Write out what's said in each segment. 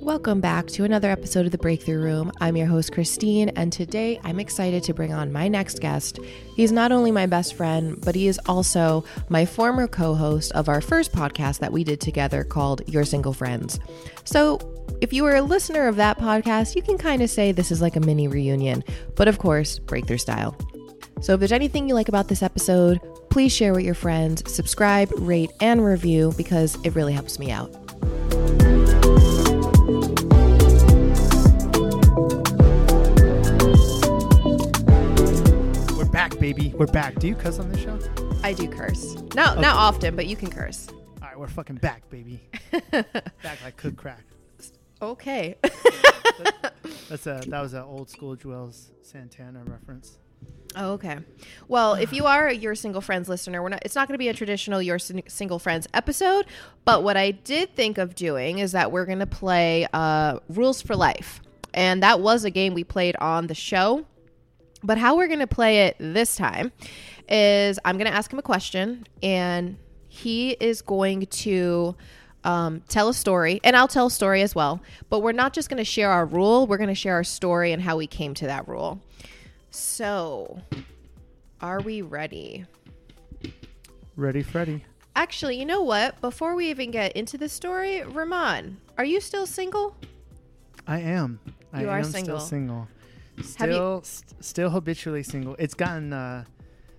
Welcome back to another episode of The Breakthrough Room. I'm your host, Christine, and today I'm excited to bring on my next guest. He's not only my best friend, but he is also my former co host of our first podcast that we did together called Your Single Friends. So, if you were a listener of that podcast, you can kind of say this is like a mini reunion, but of course, breakthrough style. So, if there's anything you like about this episode, please share with your friends, subscribe, rate, and review because it really helps me out. Back, baby. We're back. Do you cuss on this show? I do curse. Not Okay. not often, but you can curse. All right, we're fucking back, baby. back like cook crack. Okay. That's a that was an old school Juelz Santana reference. Oh, okay. Well, if you are a Your Single Friends listener, we're not. It's not going to be a traditional Your Sin- Single Friends episode. But what I did think of doing is that we're going to play uh, Rules for Life, and that was a game we played on the show. But how we're going to play it this time is I'm going to ask him a question, and he is going to um, tell a story, and I'll tell a story as well. But we're not just going to share our rule; we're going to share our story and how we came to that rule. So, are we ready? Ready, Freddy? Actually, you know what? Before we even get into the story, Román, are you still single? I am. I You are am single. still single. Have you- Still, st- still habitually single. It's gotten uh,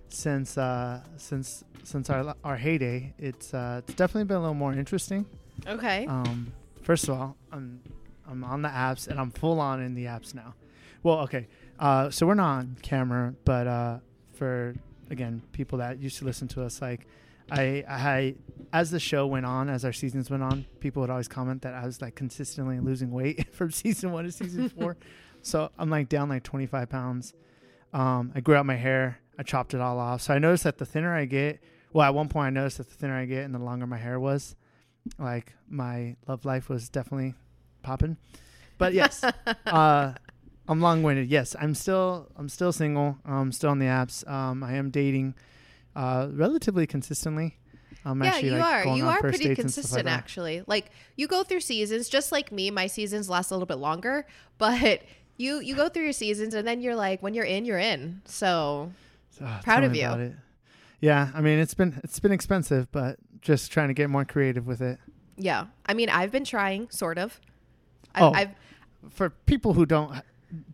since uh, since since our our heyday. It's uh, it's definitely been a little more interesting. Okay. Um, first of all, I'm I'm on the apps and I'm full on in the apps now. Well, okay. Uh, so we're not on camera, but uh, for again people that used to listen to us, like I, I as the show went on, as our seasons went on, people would always comment that I was like consistently losing weight from season one to season four. so I'm like down like 25 pounds. Um, I grew out my hair. I chopped it all off. So I noticed that the thinner I get, well, at one point I noticed that the thinner I get and the longer my hair was, like my love life was definitely popping. But yes, uh, I'm long winded. Yes, I'm still I'm still single. I'm still on the apps. Um, I am dating uh, relatively consistently. I'm yeah, you like, are. You are pretty stuff like consistent, actually. Like you go through seasons, just like me. My seasons last a little bit longer, but you you go through your seasons, and then you're like, when you're in, you're in. So uh, Proud of you. Yeah, I mean it's been it's been expensive, but just trying to get more creative with it. yeah, I mean, I've been trying, sort of. I've, Oh. I've For people who don't,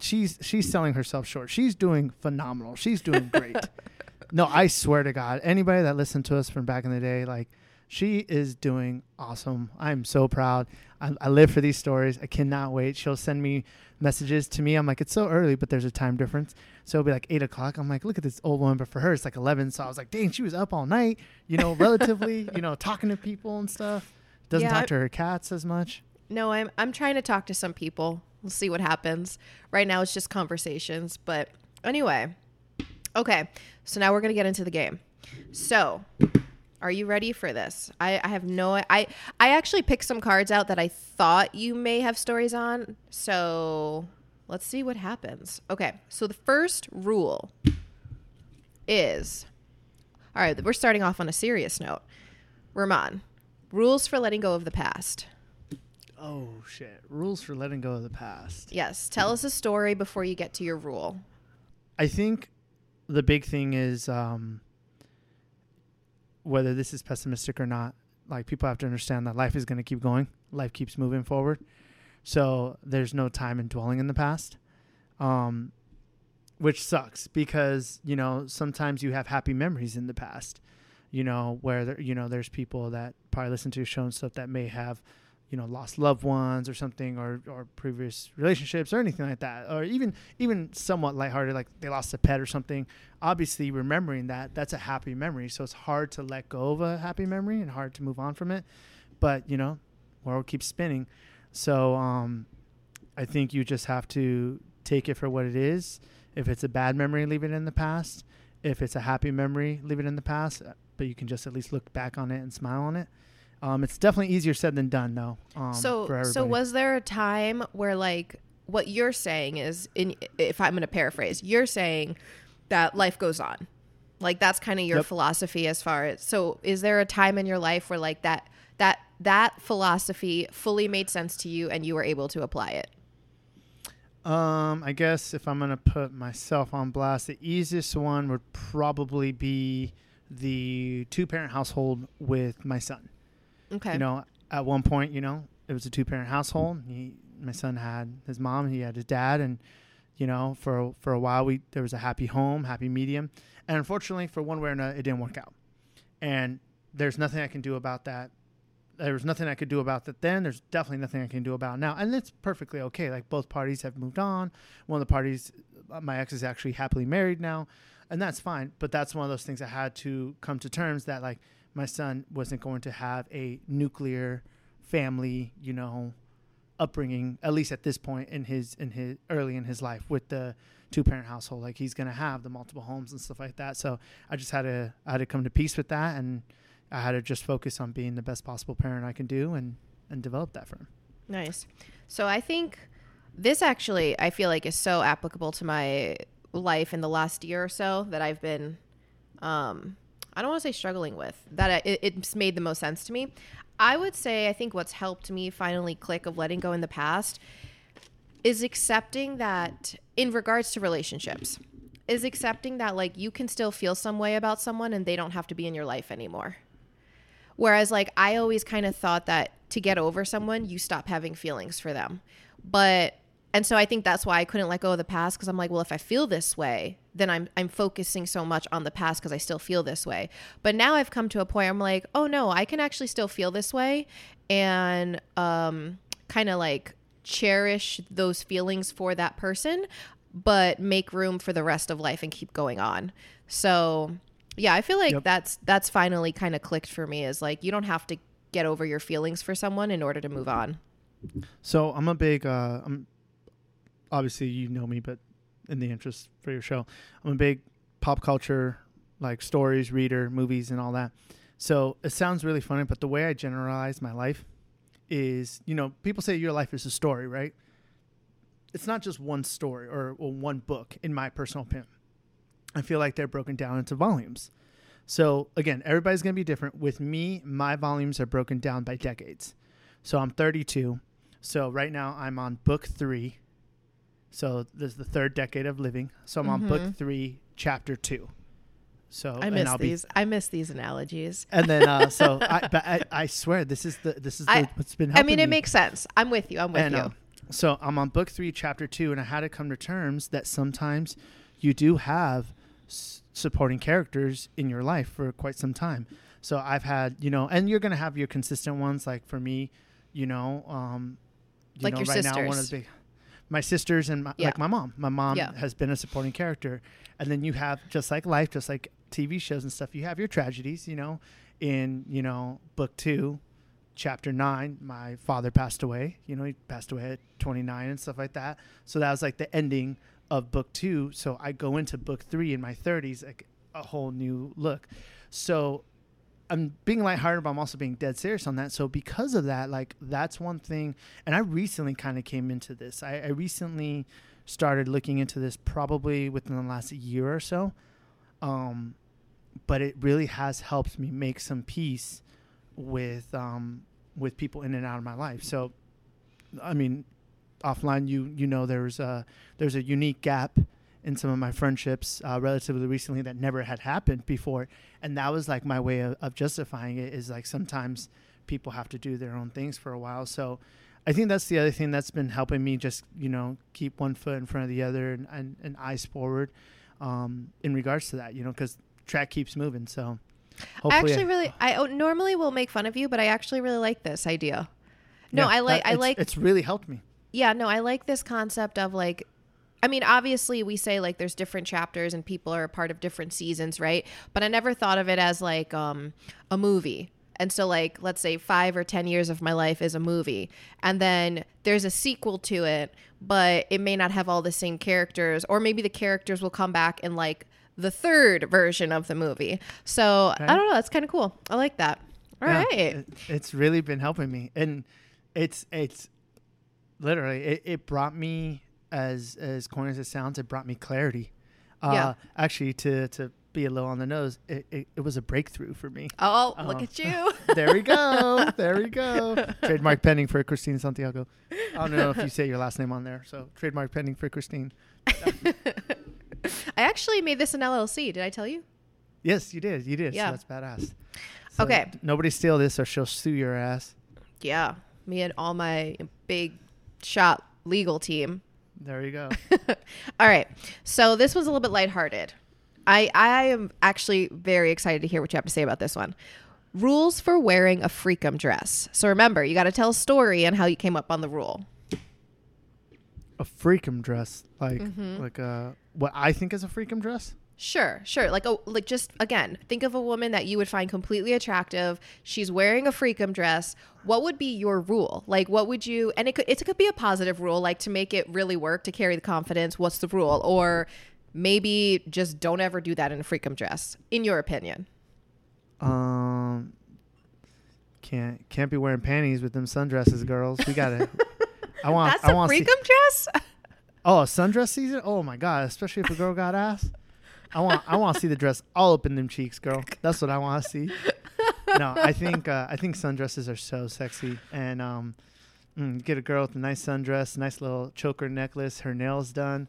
she's she's selling herself short. She's doing phenomenal. She's doing great. no, I swear to God, anybody that listened to us from back in the day, like she is doing awesome. I'm so proud. I, I live for these stories. I cannot wait. She'll send me messages to me. I'm like, it's so early, but there's a time difference. So it'll be like eight o'clock. I'm like, look at this old woman, but for her it's like eleven. So I was like, dang, she was up all night. You know, relatively. you know, talking to people and stuff. Doesn't Yeah, talk to her cats as much. No, I'm I'm trying to talk to some people. We'll see what happens. Right now it's just conversations, but anyway. Okay. So now we're going to get into the game. So, are you ready for this? I, I have no I I actually picked some cards out that I thought you may have stories on. So, let's see what happens. Okay. So the first rule is All right, we're starting off on a serious note. Román, rules for letting go of the past. Oh shit! Rules for letting go of the past. Yes, tell us a story before you get to your rule. I think the big thing is um, whether this is pessimistic or not. Like people have to understand that life is going to keep going. Life keeps moving forward. So there's no time in dwelling in the past, um, which sucks because you know sometimes you have happy memories in the past. You know where there, you know there's people that probably listen to your show and stuff that may have you know lost loved ones or something or or previous relationships or anything like that or even even somewhat lighthearted like they lost a pet or something obviously remembering that that's a happy memory. So it's hard to let go of a happy memory and hard to move on from it. But you know world keeps spinning. So um i think you just have to take it for what it is. If it's a bad memory leave it in the past. If it's a happy memory leave it in the past. But you can just at least look back on it and smile on it um, it's definitely easier said than done, though. Um, so, so was there a time where like what you're saying is in if I'm going to paraphrase, you're saying that life goes on. Like that's kind of your Yep. philosophy as far as So, is there a time in your life where like that that that philosophy fully made sense to you and you were able to apply it? Um, I guess if I'm gonna put myself on blast, the easiest one would probably be the two parent household with my son. Okay. You know, at one point, you know, it was a two parent household. He, my son had his mom, he had his dad, and you know, for for a while we there was a happy home, happy medium, and unfortunately, for one way or another, it didn't work out. And there's nothing I can do about that. There was nothing I could do about that then. There's definitely nothing I can do about now, and it's perfectly okay. Like both parties have moved on. One of the parties, uh, my ex, is actually happily married now, and that's fine. But that's one of those things I had to come to terms that like my son wasn't going to have a nuclear family, you know, upbringing at least at this point in his in his early in his life with the two parent household. Like he's going to have the multiple homes and stuff like that. So i just had to i had to come to peace with that and i had to just focus on being the best possible parent i can do and and develop that for him. Nice. So I think this actually I feel like is so applicable to my life in the last year or so that I've been um I don't want to say struggling with that it, it's made the most sense to me. I would say I think what's helped me finally click of letting go in the past is accepting that in regards to relationships is accepting that like you can still feel some way about someone and they don't have to be in your life anymore. Whereas, like, I always kind of thought that to get over someone, you stop having feelings for them. But, and so I think that's why I couldn't let go of the past because I'm like, well, if I feel this way, then I'm, I'm focusing so much on the past because I still feel this way. But now I've come to a point I'm like, oh no, I can actually still feel this way and um, kind of like cherish those feelings for that person, but make room for the rest of life and keep going on. So, yeah, I feel like Yep. that's that's finally kind of clicked for me is like you don't have to get over your feelings for someone in order to move on. So I'm a big, uh, I'm obviously you know me, but in the interest for your show, I'm a big pop culture, like stories, reader, movies, and all that. So it sounds really funny, but the way I generalize my life is, you know, people say your life is a story, right? It's not just one story or, or one book, in my personal opinion. I feel like they're broken down into volumes. So again, everybody's going to be different. With me, my volumes are broken down by decades. So I'm 32. So right now I'm on book three. So this is the third decade of living. So I'm on book three, chapter two. So I miss I'll be- these. I miss these analogies. and then uh, so I, but I, I swear this is the this is the, what's been happening. I mean, it me. makes sense. I'm with you. I'm with And, you. uh, so I'm on book three, chapter two, and I had to come to terms that sometimes you do have s- supporting characters in your life for quite some time. So I've had, you know, and you're gonna have your consistent ones. Like for me, you know, um, you Like know, your right now one of sisters. the big, my sisters and my, Yeah. like my mom. My mom Yeah. has been a supporting character, and then you have just like life, just like TV shows and stuff. You have your tragedies, you know. In you know book two, chapter nine, my father passed away. You know, he passed away at 29 and stuff like that. So that was like the ending of book two. So I go into book three in my 30s, like a whole new look. So I'm being lighthearted, but I'm also being dead serious on that. So because of that, like that's one thing. And I recently kind of came into this. I, I recently started looking into this probably within the last year or so. Um, but it really has helped me make some peace with um, with people in and out of my life. So, I mean, offline, you you know, there's a there's a unique gap in some of my friendships uh, relatively recently that never had happened before, and that was like my way of, of justifying it. Is like sometimes people have to do their own things for a while. So, I think that's the other thing that's been helping me just you know keep one foot in front of the other and and, and eyes forward um, in regards to that. You know, because track keeps moving. So. I hopefully actually really, I normally will make fun of you, but I actually really like this idea. No, Yeah, I like, I like, It's really helped me. yeah, no, I like this concept of like, I mean, obviously we say like there's different chapters and people are a part of different seasons, right? But I never thought of it as like um, a movie. And so, like, let's say five or 10 years of my life is a movie. And then there's a sequel to it, but it may not have all the same characters, or maybe the characters will come back in like the third version of the movie. So Okay. I don't know. That's kind of cool. I like that. All Yeah, right. it- it's really been helping me, and it's it's literally it, it brought me as as corny as it sounds, it brought me clarity. Uh, Yeah. Actually, to to be a little on the nose. It, it, it was a breakthrough for me. Oh, look at you. There we go. there we go. Trademark pending for Christine Santiago. I don't know if you say your last name on there. So trademark pending for Christine. I actually made this an LLC. Did I tell you? Yes, you did. You did. Yeah. So that's badass. So Okay. Nobody steal this or she'll sue your ass. Yeah. Me and all my big shot legal team. There you go. All right. So this was a little bit lighthearted. I I am actually very excited to hear what you have to say about this one. Rules for wearing a freakum dress. So remember, you got to tell a story and how you came up on the rule. a freakum dress, like Mm-hmm. like uh what I think is a freakum dress. Sure, sure. Like a like just again, think of a woman that you would find completely attractive. She's wearing a freakum dress. What would be your rule? Like what would you and it could it could be a positive rule like to make it really work to carry the confidence. What's the rule? Or maybe just don't ever do that in a freakum dress in your opinion. Um, can't can't be wearing panties with them sundresses, girls. We gotta. I want. That's I a want freakum see, dress? Oh, a sundress season. Oh my god! Especially if a girl got ass. I want. I want to see the dress all up in them cheeks, girl. That's what I want to see. No, I think. Uh, I think sundresses are so sexy, and um, mm, get a girl with a nice sundress, nice little choker necklace, her nails done,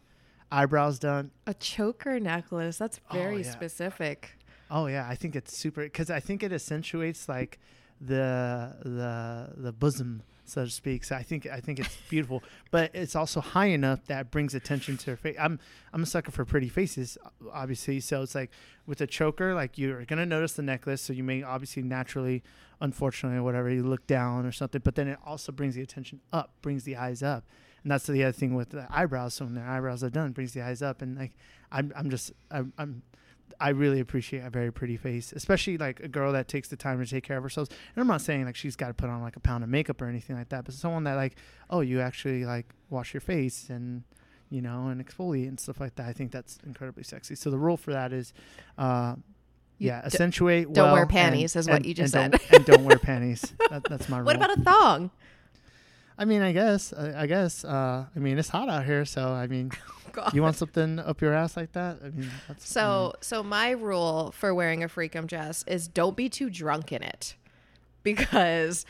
eyebrows done. A choker necklace. That's Oh, very yeah. specific. Oh yeah, I think it's super because I think it accentuates like the the the bosom, so to speak. So I think I think it's beautiful, but it's also high enough that brings attention to her face. I'm I'm a sucker for pretty faces, obviously. So it's like with a choker, like you're gonna notice the necklace, so you may obviously naturally, unfortunately or whatever, you look down or something. But then it also brings the attention up, brings the eyes up. And that's the other thing with the eyebrows. So when their eyebrows are done, brings the eyes up, and like I'm, I'm just, I'm, I'm I really appreciate a very pretty face, especially like a girl that takes the time to take care of herself. And I'm not saying like she's got to put on like a pound of makeup or anything like that, but someone that like, oh, you actually like wash your face and you know and exfoliate and stuff like that. I think that's incredibly sexy. So the rule for that is, uh, You yeah, d- accentuate. don't well wear and- panties is what and- you just and said. Don't, and don't wear panties. That, that's my rule. What about a thong? I mean, I guess, I, I guess. Uh, I mean, it's hot out here, so I mean, God. you want something up your ass like that? I mean, that's So, so my rule for wearing a freakum dress is don't be too drunk in it, because,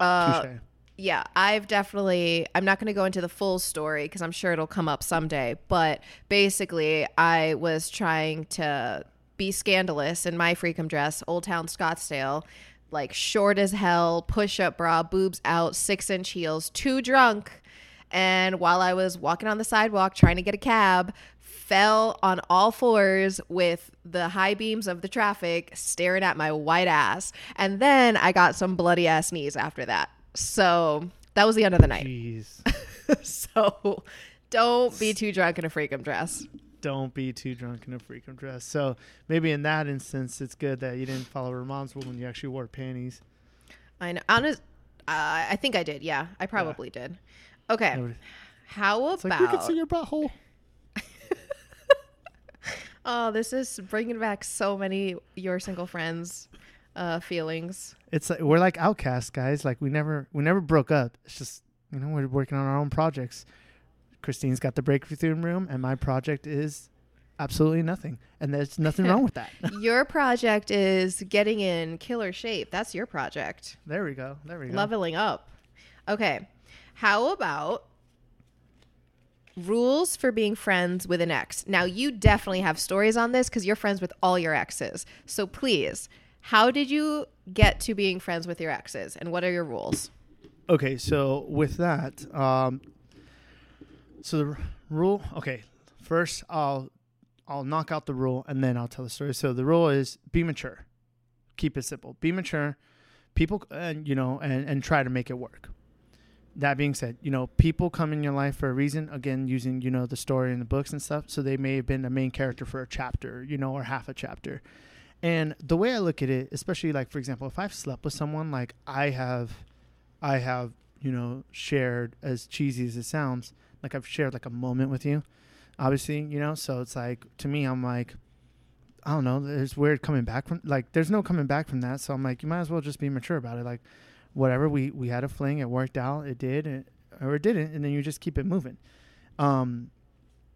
uh, touche. yeah, I've definitely. I'm not going to go into the full story because I'm sure it'll come up someday. But basically, I was trying to be scandalous in my freakum dress, Old Town Scottsdale, like short as hell, push up bra, boobs out, six inch heels, too drunk. And while I was walking on the sidewalk trying to get a cab, fell on all fours with the high beams of the traffic staring at my white ass. And then I got some bloody ass knees after that. So that was the end of the night. So don't be too drunk in a freakum dress. Don't be too drunk in a freakum dress. So maybe in that instance, it's good that you didn't follow her mom's rule and you actually wore panties. I know. Honest, uh, I think I did. Yeah, I probably did. Okay. How It's like we can see your butthole. oh, this is bringing back so many your single friends uh, feelings. It's like we're like outcasts, guys. Like we never we never broke up. It's just you know we're working on our own projects. Christine's got the breakthrough room, and my project is absolutely nothing, and there's nothing wrong with that. your project is getting in killer shape. That's your project. there we go. There we go. Leveling up. Okay. How about rules for being friends with an ex? Now, you definitely have stories on this because you're friends with all your exes. So please, how did you get to being friends with your exes and what are your rules? Okay, so with that, um, so the rule. Okay, first I'll I'll knock out the rule and then I'll tell the story. So the rule is be mature, keep it simple. Be mature, people, and you know, and and try to make it work. That being said, you know, people come in your life for a reason. Again, using you know the story and the books and stuff. So they may have been a main character for a chapter, you know, or half a chapter. And the way I look at it, especially like for example, if I've slept with someone, like I have I have, you know, shared as cheesy as it sounds, like I've shared like a moment with you, obviously, you know. So it's like to me, I'm like, I don't know. There's weird coming back from like there's no coming back from that. So I'm like, you might as well just be mature about it. Like, whatever we we had a fling, it worked out, it did, it, or it didn't, and then you just keep it moving. Um,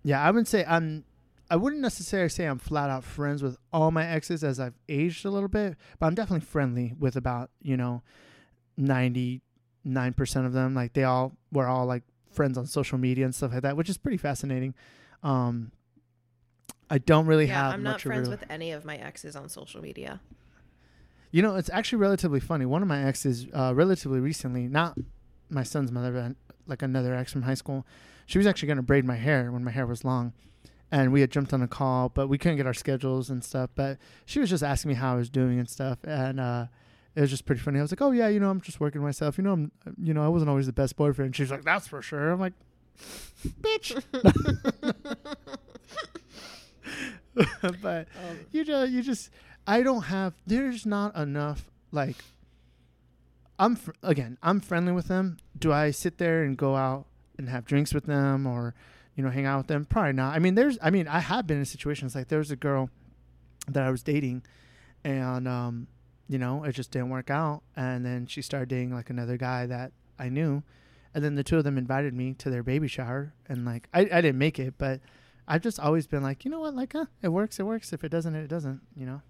yeah, I wouldn't say I'm I wouldn't necessarily say I'm flat out friends with all my exes as I've aged a little bit, but I'm definitely friendly with about, you know, 99% of them. Like they all were all like friends on social media and stuff like that, which is pretty fascinating. Um, I don't really yeah, have I'm much not friends a, with any of my exes on social media. You know, it's actually relatively funny. One of my exes, uh, relatively recently, not my son's mother, but like another ex from high school, she was actually going to braid my hair when my hair was long. And we had jumped on a call, but we couldn't get our schedules and stuff. But she was just asking me how I was doing and stuff. And uh, it was just pretty funny. I was like, oh, yeah, you know, I'm just working myself. You know, I'm, you know, I wasn't always the best boyfriend. She was like, that's for sure. I'm like, bitch. but Um, you just you just I don't have there's not enough like I'm fr- again I'm friendly with them. Do I sit there and go out and have drinks with them or you know hang out with them? Probably not. I mean there's I mean I have been in situations like there was a girl that I was dating and um you know it just didn't work out and then she started dating like another guy that I knew and then the two of them invited me to their baby shower and like I, I didn't make it but I've just always been like, you know what, like, uh, it works, it works. If it doesn't, it doesn't, you know?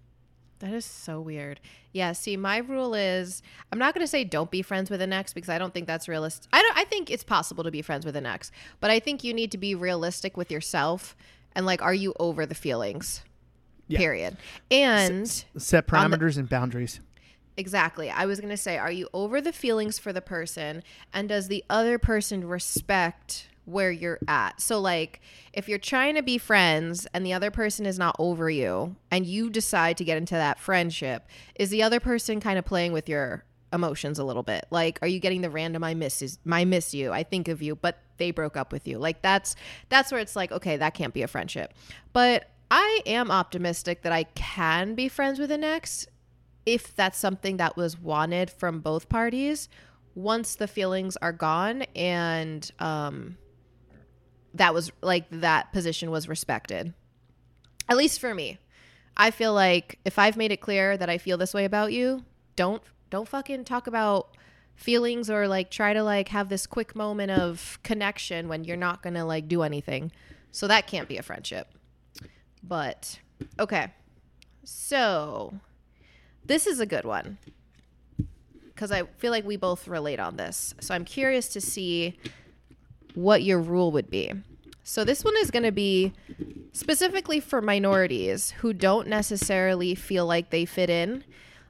That is so weird. Yeah, see, my rule is I'm not going to say don't be friends with an ex because I don't think that's realistic. I don't I think it's possible to be friends with an ex, but I think you need to be realistic with yourself and like are you over the feelings? Yeah. Period. And Set On the- parameters and boundaries. Exactly. I was going to say, are you over the feelings for the person? And does the other person respect where you're at? So, like, if you're trying to be friends and the other person is not over you and you decide to get into that friendship, is the other person kind of playing with your emotions a little bit? Like, are you getting the random I miss is, I miss you, I think of you, but they broke up with you? Like that's that's where it's like, okay, that can't be a friendship. But I am optimistic that I can be friends with an ex if that's something that was wanted from both parties once the feelings are gone and um that was like that position was respected. At least for me. I feel like if i've made it clear that i feel this way about you don't don't fucking talk about feelings or like try to like have this quick moment of connection when you're not gonna like do anything. So that can't be a friendship but okay so this is a good one because I feel like we both relate on this. So I'm curious to see what your rule would be. So this one is going to be specifically for minorities who don't necessarily feel like they fit in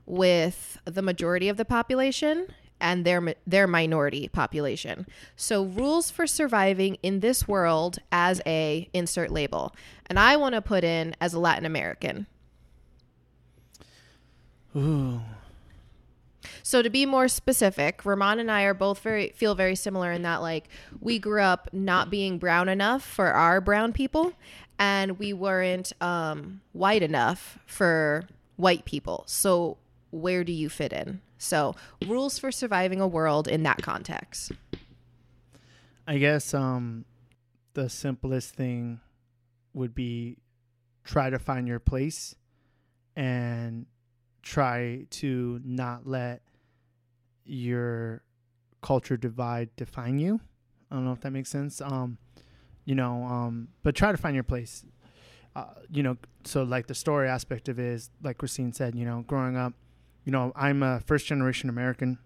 with the majority of the population and their their minority population. So rules for surviving in this world as a insert label. And I want to put in as a Latin American. Ooh. So to be more specific, Román and I are both very feel very similar in that like we grew up not being brown enough for our brown people and we weren't um, white enough for white people. So where do you fit in? So rules for surviving a world in that context. I guess um, the simplest thing would be try to find your place and try to not let your culture divide define you. I don't know if that makes sense. Um, you know, um, but try to find your place. Uh, you know, so like the story aspect of it is, like Christine said, you know, growing up, you know, I'm a first generation American.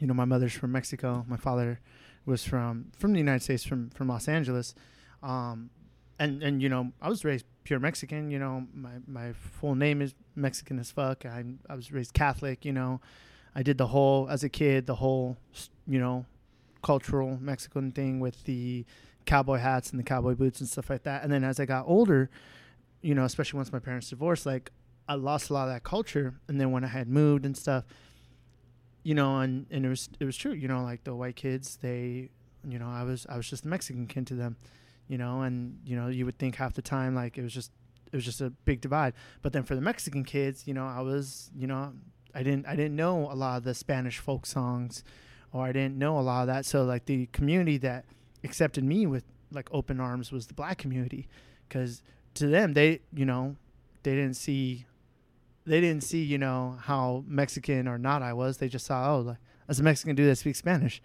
You know, my mother's from Mexico. My father was from from the United States, from from Los Angeles. Um, and and you know, I was raised pure Mexican. You know, my my full name is Mexican as fuck. I I was raised Catholic. You know, I did the whole as a kid the whole you know cultural Mexican thing with the cowboy hats and the cowboy boots and stuff like that. And then as I got older, you know, especially once my parents divorced, like I lost a lot of that culture. And then when I had moved and stuff, you know, and, and it was it was true, you know, like the white kids, they you know, I was I was just a Mexican kid to them, you know, and you know, you would think half the time like it was just it was just a big divide. But then for the Mexican kids, you know, I was, you know, I didn't I didn't know a lot of the Spanish folk songs or I didn't know a lot of that. So like the community that accepted me with like open arms was the black community because to them they you know they didn't see they didn't see you know how mexican or not i was. They just saw oh like as a mexican dude that speaks spanish.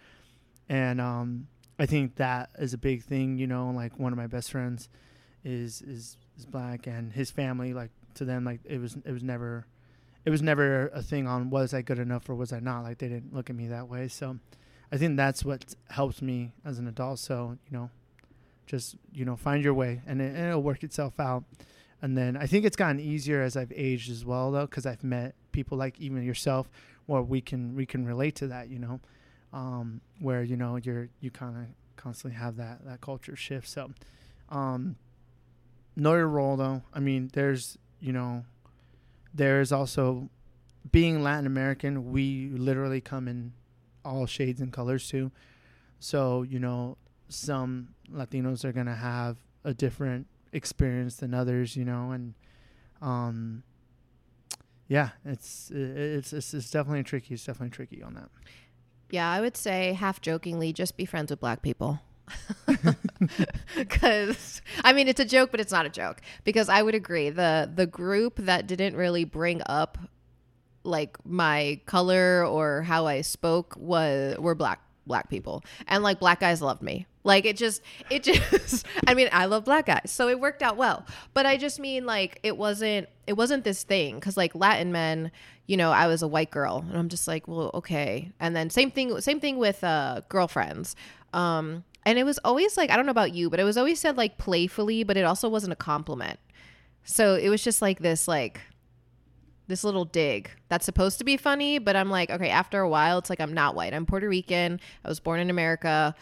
And um i think that is a big thing you know like one of my best friends is is is black and his family like to them like it was it was never it was never a thing on was I good enough or was I not like they didn't look at me that way. So I think that's what helps me as an adult. So you know just you know find your way and, it, and it'll work itself out and then I think it's gotten easier as I've aged as well though because I've met people like even yourself where we can we can relate to that you know? Um, where you know you're you kind of constantly have that that culture shift. So um, know your role though. I mean there's you know there's also being Latin American we literally come in all shades and colors too. So you know some Latinos are gonna have a different experience than others, you know, and um, yeah, it's it's it's, it's definitely tricky. It's definitely tricky on that. Yeah, I would say half jokingly, just be friends with black people. Because I mean, it's a joke, but it's not a joke. Because I would agree the the group that didn't really bring up like my color or how I spoke was were black black people, and like black guys loved me. Like it just, it just. I mean, I love black guys, so it worked out well. But I just mean like it wasn't, it wasn't this thing because like Latin men, you know, I was a white girl, and I'm just like, well, okay. And then same thing, same thing with uh, girlfriends. Um, and it was always like I don't know about you, but it was always said like playfully, but it also wasn't a compliment. So it was just like this, like this little dig that's supposed to be funny, but I'm like, okay, after a while, it's like I'm not white. I'm Puerto Rican. I was born in America,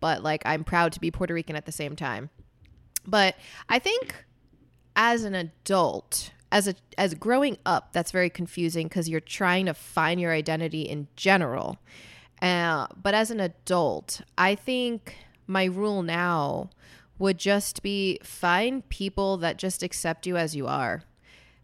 but like I'm proud to be Puerto Rican at the same time. But I think as an adult, as a as growing up, that's very confusing because you're trying to find your identity in general. Uh, but as an adult, I think my rule now would just be find people that just accept you as you are.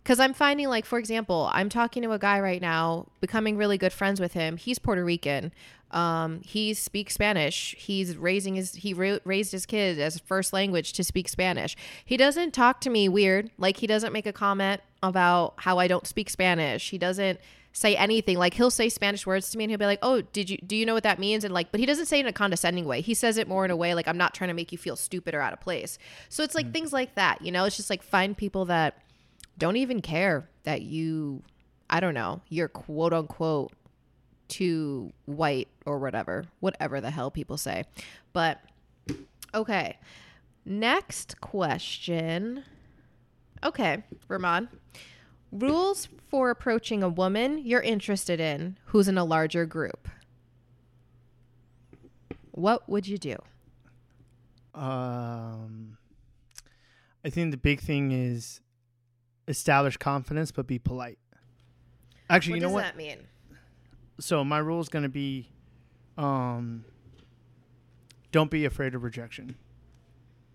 Because I'm finding, like, for example, I'm talking to a guy right now, becoming really good friends with him. He's Puerto Rican. Um, he speaks Spanish. He's raising his he ra- raised his kid as first language to speak Spanish. He doesn't talk to me weird. Like he doesn't make a comment about how I don't speak Spanish. He doesn't say anything. Like he'll say Spanish words to me and he'll be like, "Oh, did you do you know what that means?" And like, but he doesn't say it in a condescending way. He says it more in a way like I'm not trying to make you feel stupid or out of place. So it's like mm. things like that. You know, it's just like find people that don't even care that you I don't know, you're quote unquote too white or whatever, whatever the hell people say. But okay. Next question. Okay, Román. Rules for approaching a woman you're interested in who's in a larger group. What would you do? Um I think the big thing is establish confidence but be polite. Actually, what you know what what? does that mean? So my rule is going to be um don't be afraid of rejection.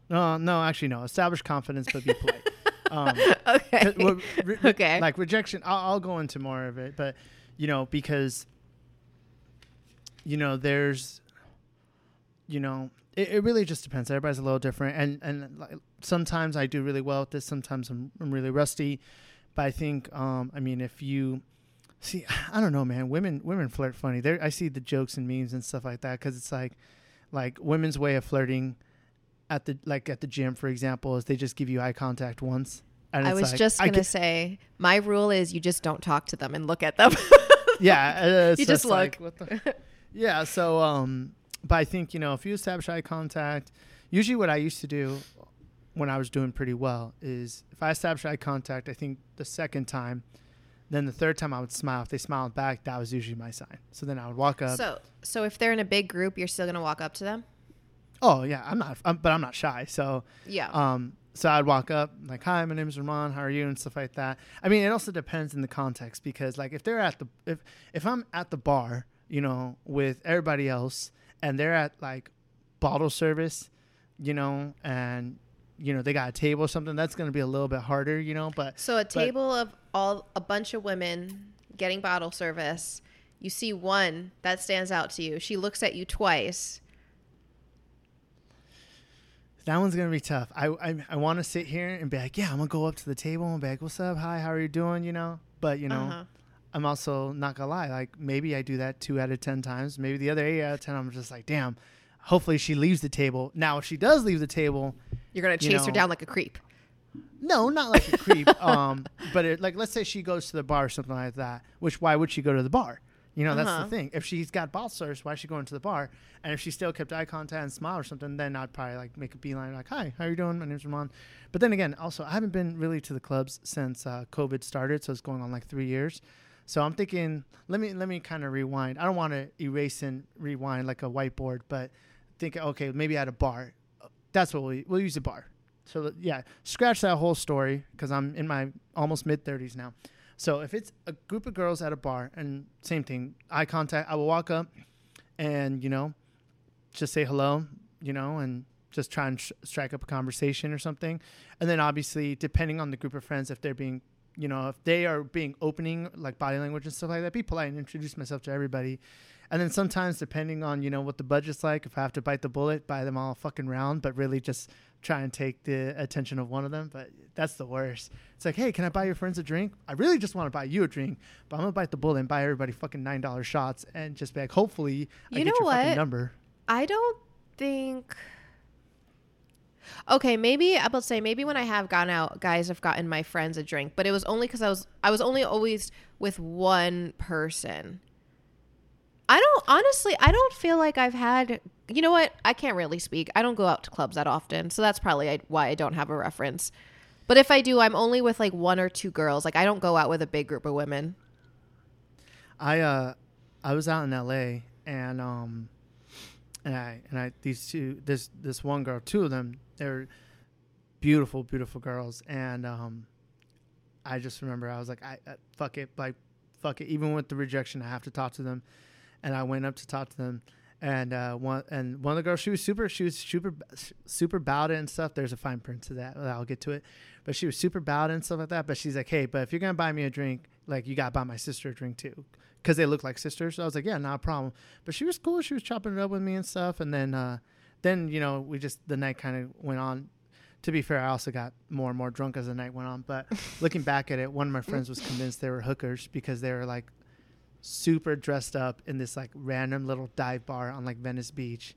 No no actually no establish confidence but be polite. Um, okay. well, re- okay. like rejection I'll, I'll go into more of it but you know because you know there's you know it, it really just depends. Everybody's a little different and and like, sometimes i do really well at this sometimes i'm, I'm really rusty but i think um i mean if you See, I don't know, man. Women women flirt funny. There, I see the jokes and memes and stuff like that because it's like, like women's way of flirting at the like at the gym, for example, is they just give you eye contact once. And I was like, just gonna say, my rule is you just don't talk to them and look at them. yeah, you just look. Like, yeah, so um, but I think you know if you establish eye contact, usually what I used to do when I was doing pretty well is if I establish eye contact, I think the second time then the third time I would smile. If they smiled back, that was usually my sign. So then I would walk up. So, so if they're in a big group, you're still gonna walk up to them. Oh yeah, I'm not, I'm, but I'm not shy. So yeah. Um, so I'd walk up like, "Hi, my name is Román. How are you?" and stuff like that. I mean, it also depends in the context because like if they're at the if if I'm at the bar, you know, with everybody else, and they're at like bottle service, you know, and you know they got a table or something that's going to be a little bit harder you know but so a table but, of all a bunch of women getting bottle service. You see one that stands out to you. She looks at you twice. That one's gonna be tough. I i, I want to sit here and be like yeah i'm gonna go up to the table and be like what's up? Hi how are you doing? You know? But you know uh-huh. i'm also not gonna lie like maybe i do that two out of ten times maybe the other eight out of ten i'm just like damn hopefully she leaves the table. Now if she does leave the table you're gonna chase you know, her down like a creep. No, not like a creep. um, but it, like, let's say she goes to the bar or something like that. Which why would she go to the bar? You know, that's Uh-huh. the thing. If she's got ballsters, why is she going to the bar? And if she still kept eye contact and smile or something, then I'd probably like make a beeline, like, "Hi, how are you doing? My name's Román." But then again, also, I haven't been really to the clubs since uh, COVID started, so it's going on like three years. So I'm thinking, let me let me kind of rewind. I don't want to erase and rewind like a whiteboard, but think, okay, maybe at a bar. That's what we we'll use a bar. So yeah, scratch that whole story because I'm in my almost mid 30s now. So if it's a group of girls at a bar and same thing, eye contact, I will walk up and you know, just say hello, you know, and just try and sh- strike up a conversation or something. And then obviously, depending on the group of friends, if they're being, you know, if they are being opening like body language and stuff like that, be polite and introduce myself to everybody. And then sometimes, depending on you know what the budget's like, if I have to bite the bullet, buy them all fucking round, but really just try and take the attention of one of them. But that's the worst. It's like, hey, can I buy your friends a drink? I really just want to buy you a drink, but I'm gonna bite the bullet and buy everybody fucking nine dollar shots and just be like, hopefully, I You get know what? number. I don't think. Okay, maybe I will say maybe when I have gone out, guys have gotten my friends a drink, but it was only because I was I was only always with one person. I don't honestly. I don't feel like I've had. You know what? I can't really speak. I don't go out to clubs that often, so that's probably why I don't have a reference. But if I do, I'm only with like one or two girls. Like I don't go out with a big group of women. I uh I was out in LA and um and I and I these two this this one girl, two of them, they're beautiful, beautiful girls and um I just remember I was like I, I fuck it like fuck it even with the rejection I have to talk to them and I went up to talk to them and uh one and one of the girls she was super she was super super bowed and stuff there's a fine print to that I'll get to it but she was super bowed and stuff like that but she's like hey but if you're gonna buy me a drink like you gotta buy my sister a drink too because they look like sisters. So I was like, yeah, not a problem. But she was cool. She was chopping it up with me and stuff. And then, uh, then you know, we just the night kind of went on. To be fair, I also got more and more drunk as the night went on. But looking back at it, one of my friends was convinced they were hookers because they were like super dressed up in this like random little dive bar on like Venice Beach.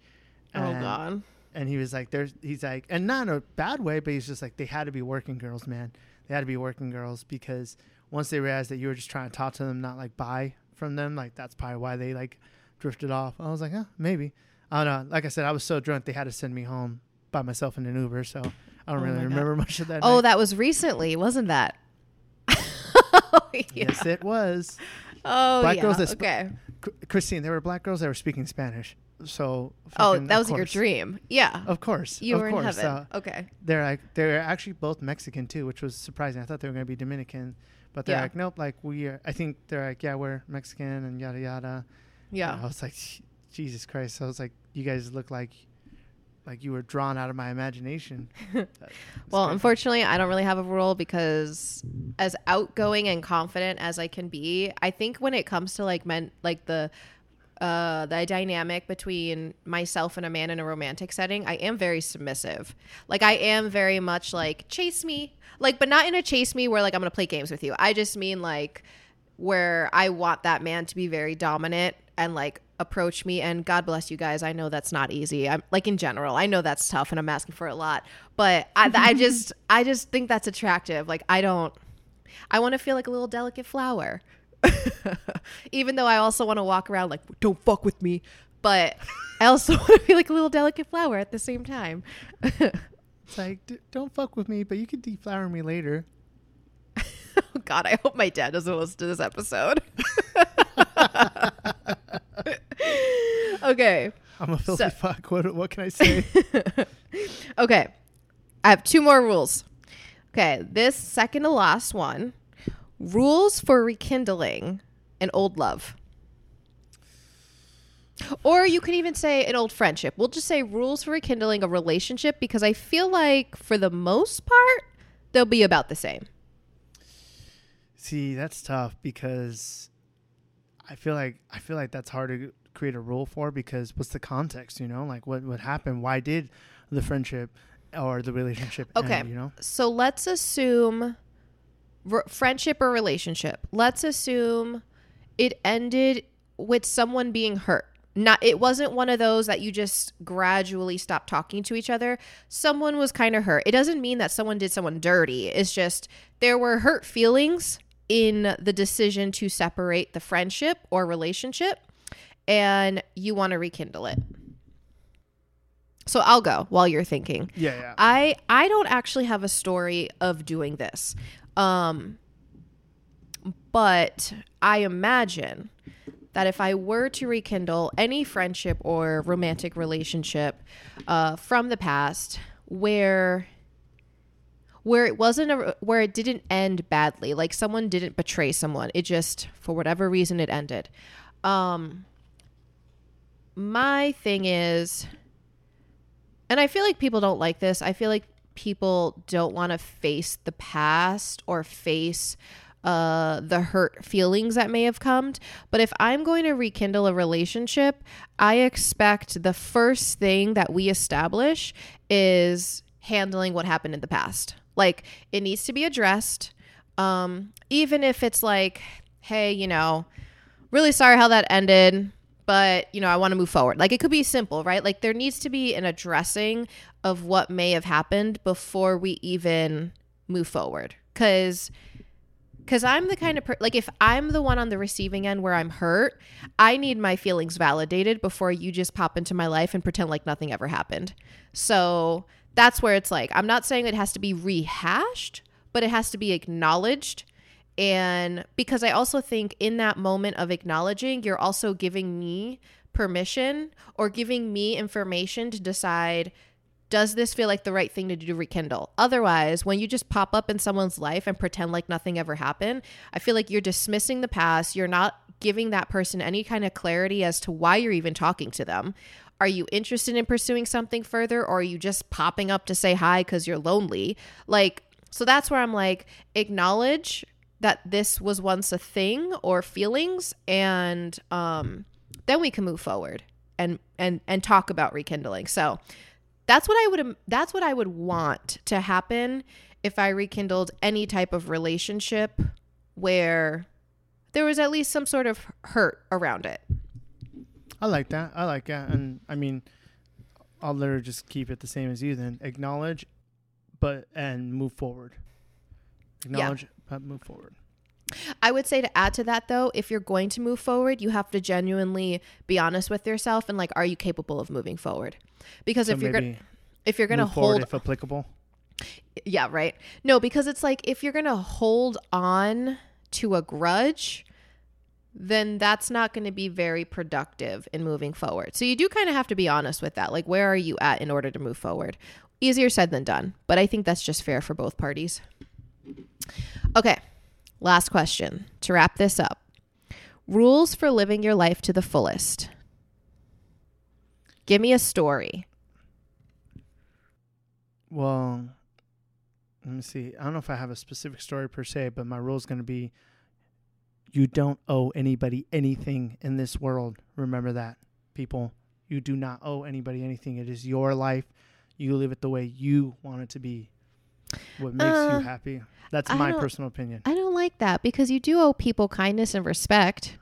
Oh And- god. and he was like, "There's," he's like, and not in a bad way, but he's just like, they had to be working girls, man. They had to be working girls because once they realized that you were just trying to talk to them, not like buy from them, like that's probably why they like drifted off. I was like, yeah, maybe. I don't know. Like I said, I was so drunk they had to send me home by myself in an Uber, so I don't Oh really my God. remember much of that. Oh, night. that was recently, wasn't that? oh, yeah. yes, it was. Oh, Black yeah. girls that sp- okay. Christine, there were black girls that were speaking Spanish. So Oh, that was your course. dream. Yeah. Of course, you of were in course. heaven. uh, okay. they're like they're actually both Mexican too, which was surprising. I thought they were gonna be Dominican, but they're Yeah. like, nope. Like we are. I think they're like, yeah, we're Mexican and yada yada. Yeah. And I was like, Jesus Christ. I was like, you guys look like like you were drawn out of my imagination. Well, unfortunately, I don't really have a rule because as outgoing and confident as I can be, I think when it comes to like men, like the uh, the dynamic between myself and a man in a romantic setting, I am very submissive. Like I am very much like chase me, like, but not in a chase me where like I'm gonna play games with you. I just mean like where I want that man to be very dominant and like approach me and God bless you guys. I know that's not easy. I'm like in general, I know that's tough and I'm asking for a lot, but I, I just, I just think that's attractive. Like I don't, I want to feel like a little delicate flower, even though I also want to walk around like, don't fuck with me. But I also want to be like a little delicate flower at the same time. it's like, D- don't fuck with me, but you can deflower me later. Oh God, I hope my dad doesn't listen to this episode. Okay. I'm a filthy So- fuck. What what can I say? Okay. I have two more rules. Okay. This second to last one rules for rekindling an old love. Or you can even say an old friendship. We'll just say rules for rekindling a relationship because I feel like for the most part, they'll be about the same. See, that's tough because I feel like I feel like that's hard to create a rule for because what's the context, you know? Like what what happened? Why did the friendship or the relationship Okay. end, you know? So let's assume friendship or relationship. Let's assume it ended with someone being hurt. not it wasn't one of those that you just gradually stop talking to each other. Someone was kind of hurt. It doesn't mean that someone did someone dirty. It's just there were hurt feelings in the decision to separate the friendship or relationship and you want to rekindle it. So I'll go while you're thinking. Yeah, yeah. I I don't actually have a story of doing this. Um but I imagine that if I were to rekindle any friendship or romantic relationship uh, from the past where where it wasn't a where it didn't end badly like someone didn't betray someone it just for whatever reason it ended um my thing is and I feel like people don't like this. I feel like people don't want to face the past or face uh, the hurt feelings that may have come. But if I'm going to rekindle a relationship, I expect the first thing that we establish is handling what happened in the past. Like it needs to be addressed. Um, even if it's like, hey, you know, really sorry how that ended but you know i want to move forward. Like it could be simple right? Like there needs to be an addressing of what may have happened before we even move forward. Because because i'm the kind of per- like if i'm the one on the receiving end where i'm hurt i need my feelings validated before you just pop into my life and pretend like nothing ever happened. So that's where it's like i'm not saying it has to be rehashed but it has to be acknowledged and because I also think in that moment of acknowledging, you're also giving me permission or giving me information to decide does this feel like the right thing to do to rekindle? Otherwise, when you just pop up in someone's life and pretend like nothing ever happened, I feel like you're dismissing the past. You're not giving that person any kind of clarity as to why you're even talking to them. Are you interested in pursuing something further or are you just popping up to say hi because you're lonely? Like, so that's where I'm like, acknowledge that this was once a thing or feelings and um, then we can move forward and and and talk about rekindling so that's what i would that's what i would want to happen if i rekindled any type of relationship where there was at least some sort of hurt around it I like that. I like that. And I mean, I'll literally just keep it the same as you then. Acknowledge, but, and move forward. Acknowledge, but move forward. I would say to add to that though, if you're going to move forward, you have to genuinely be honest with yourself and like, are you capable of moving forward? Because So if you're gonna if you're gonna forward hold if applicable. yeah right no because it's like if you're gonna hold on to a grudge then that's not going to be very productive in moving forward so you do kind of have to be honest with that like where are you at in order to move forward easier said than done but i think that's just fair for both parties okay last question to wrap this up rules for living your life to the fullest give me a story Well, let me see. I don't know if I have a specific story per se, but my rule is going to be you don't owe anybody anything in this world. Remember that, people. You do not owe anybody anything. It is your life. You live it the way you want it to be. What makes Uh, you happy. That's I my personal opinion. I don't like that because you do owe people kindness and respect.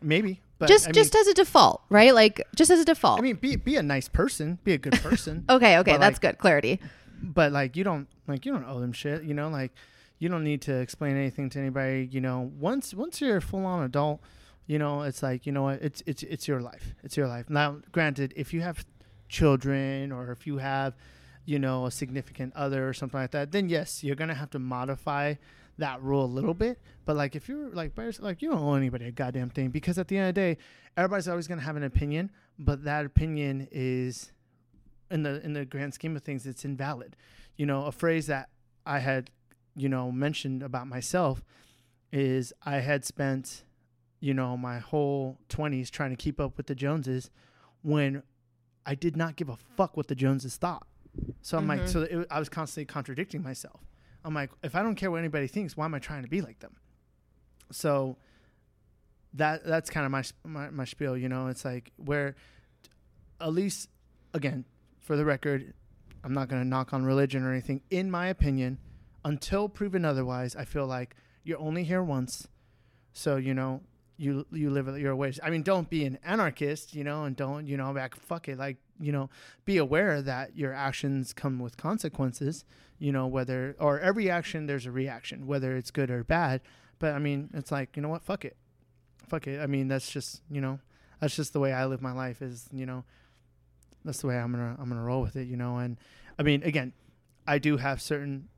Maybe, but just I mean, just as a default, right? Like just as a default. I mean, be be a nice person, be a good person. okay, okay, but, that's like, good. Clarity. but like you don't like you don't owe them shit you know like you don't need to explain anything to anybody you know once once you're a full on adult you know it's like you know what it's it's it's your life it's your life now granted if you have children or if you have you know a significant other or something like that then yes you're gonna have to modify that rule a little bit. But like if you're like by yourself, like you don't owe anybody a goddamn thing because at the end of the day everybody's always gonna have an opinion but that opinion is in the in the grand scheme of things it's invalid. You know a phrase that i had you know mentioned about myself is i had spent you know my whole 20s trying to keep up with the joneses when i did not give a fuck what the joneses thought so i'm like Mhm. so it, i was constantly contradicting myself i'm like if i don't care what anybody thinks why am i trying to be like them so that that's kind of my, my my spiel you know it's like where at least again for the record, I'm not going to knock on religion or anything. In my opinion, until proven otherwise, I feel like you're only here once. So, you know, you you live your ways. I mean, don't be an anarchist, you know, and don't you know like fuck it, like you know, be aware that your actions come with consequences. You know, whether or every action there's a reaction, whether it's good or bad. But I mean, it's like you know what, fuck it, fuck it. I mean, that's just you know, that's just the way I live my life. Is you know, that's the way I'm gonna I'm gonna roll with it. You know, and I mean, again, I do have certain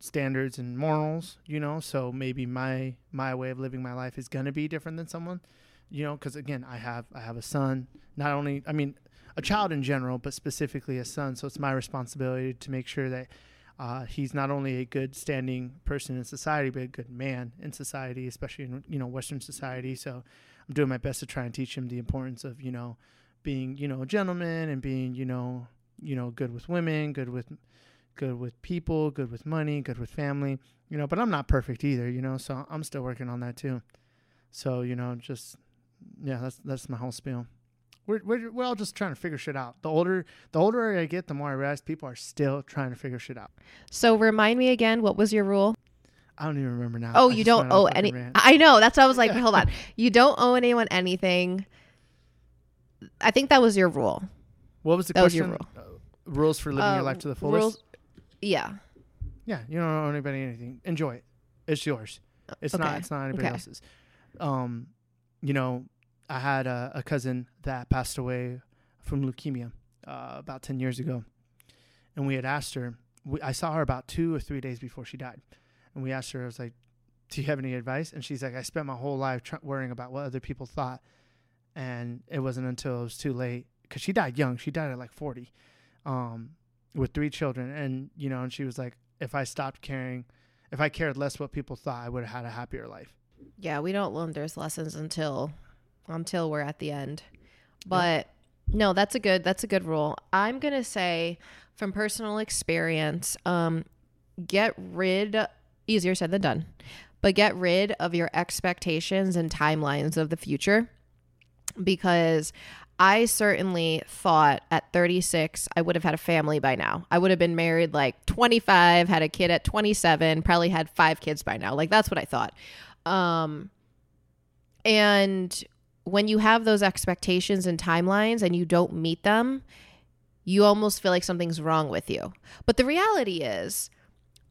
standards and morals, you know, so maybe my my way of living my life is to be different than someone, you know, cuz again, I have I have a son, not only I mean, a child in general, but specifically a son, so it's my responsibility to make sure that uh, he's not only a good standing person in society, but a good man in society, especially in you know Western society. So I'm doing my best to try and teach him the importance of you know being you know a gentleman and being you know you know good with women, good with good with people, good with money, good with family, you know, but I'm not perfect either, you know, so I'm still working on that too. So, you know, just yeah, that's that's my whole spiel. We're, we're, we're all just trying to figure shit out. The older the older I get, the more I realize people are still trying to figure shit out. So remind me again, what was your rule? I don't even remember now. Oh, I you don't went on a owe any. rant. I know. That's why I was like, hold on. You don't owe anyone anything. I think that was your rule. What was the that was question? your Uh, rules for living your Uh, life to the fullest. rules- Yeah. Yeah, you don't owe anybody anything. Enjoy it. It's yours. It's not. It's not anybody Okay. else's. Um, you know, I had a, a cousin that passed away from leukemia uh, about ten years ago, and we had asked her. We, I saw her about two or three days before she died, and we asked her. I was like, "Do you have any advice?" And she's like, "I spent my whole life tr- worrying about what other people thought, and it wasn't until it was too late because she died young. She died at like forty, um, with three children, and you know, and she was like, if I stopped caring." if I cared less what people thought, I would have had a happier life. Yeah, we don't learn those lessons until until we're at the end. But no, that's a good that's a good rule. I'm gonna say from personal experience, um, get rid easier said than done, but get rid of your expectations and timelines of the future because I certainly thought at 36 I would have had a family by now. I would have been married like 25, had a kid at 27, probably had five kids by now. Like that's what I thought. Um, and when you have those expectations and timelines and you don't meet them, you almost feel like something's wrong with you. But the reality is,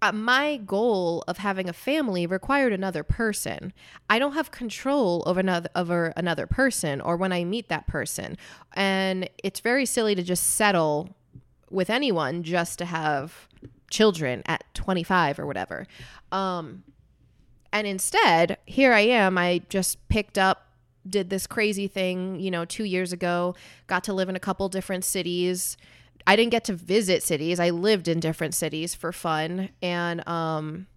uh, my goal of having a family required another person. I don't have control over another over another person or when I meet that person. And it's very silly to just settle with anyone just to have children at 25 or whatever. Um and instead, here I am. I just picked up did this crazy thing, you know, 2 years ago, got to live in a couple different cities. I didn't get to visit cities. I lived in different cities for fun and um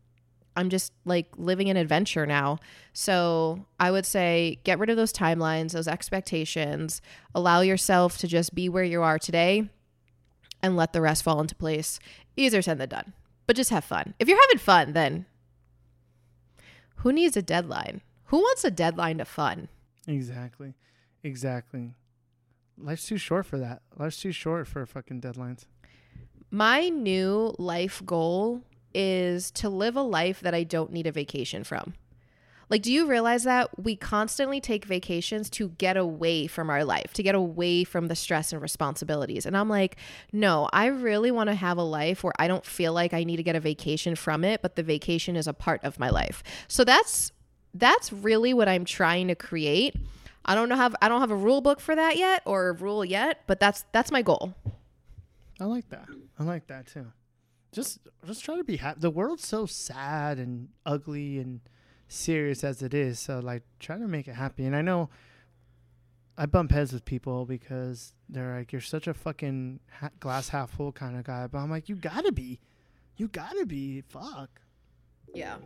I'm just like living an adventure now. So, I would say get rid of those timelines, those expectations, allow yourself to just be where you are today and let the rest fall into place. Easier said than done. But just have fun. If you're having fun, then who needs a deadline? Who wants a deadline to fun? Exactly. Exactly. Life's too short for that. Life's too short for fucking deadlines. My new life goal is to live a life that I don't need a vacation from. Like, do you realize that we constantly take vacations to get away from our life, to get away from the stress and responsibilities? And I'm like, no, I really want to have a life where I don't feel like I need to get a vacation from it, but the vacation is a part of my life. So that's that's really what I'm trying to create. I don't know have I don't have a rule book for that yet or a rule yet, but that's that's my goal. I like that. I like that too. Just just try to be happy. The world's so sad and ugly and serious as it is. So like try to make it happy. And I know I bump heads with people because they're like, "You're such a fucking ha- glass half full kind of guy," but I'm like, "You gotta be, you gotta be." Fuck. Yeah.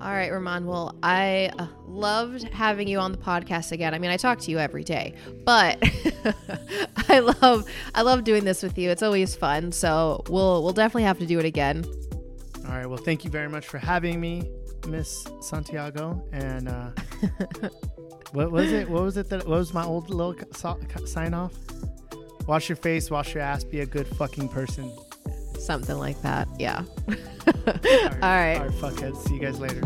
All right, Román. Well, I uh, loved having you on the podcast again. I mean, I talk to you every day, but I love I love doing this with you. It's always fun. So we'll we'll definitely have to do it again. All right. Well, thank you very much for having me, Miss Santiago. And uh, what was it? What was it that? What was my old little sign off? Wash your face, wash your ass, be a good fucking person. Something like that. Yeah. All All right. All right, fuckheads. See you guys later.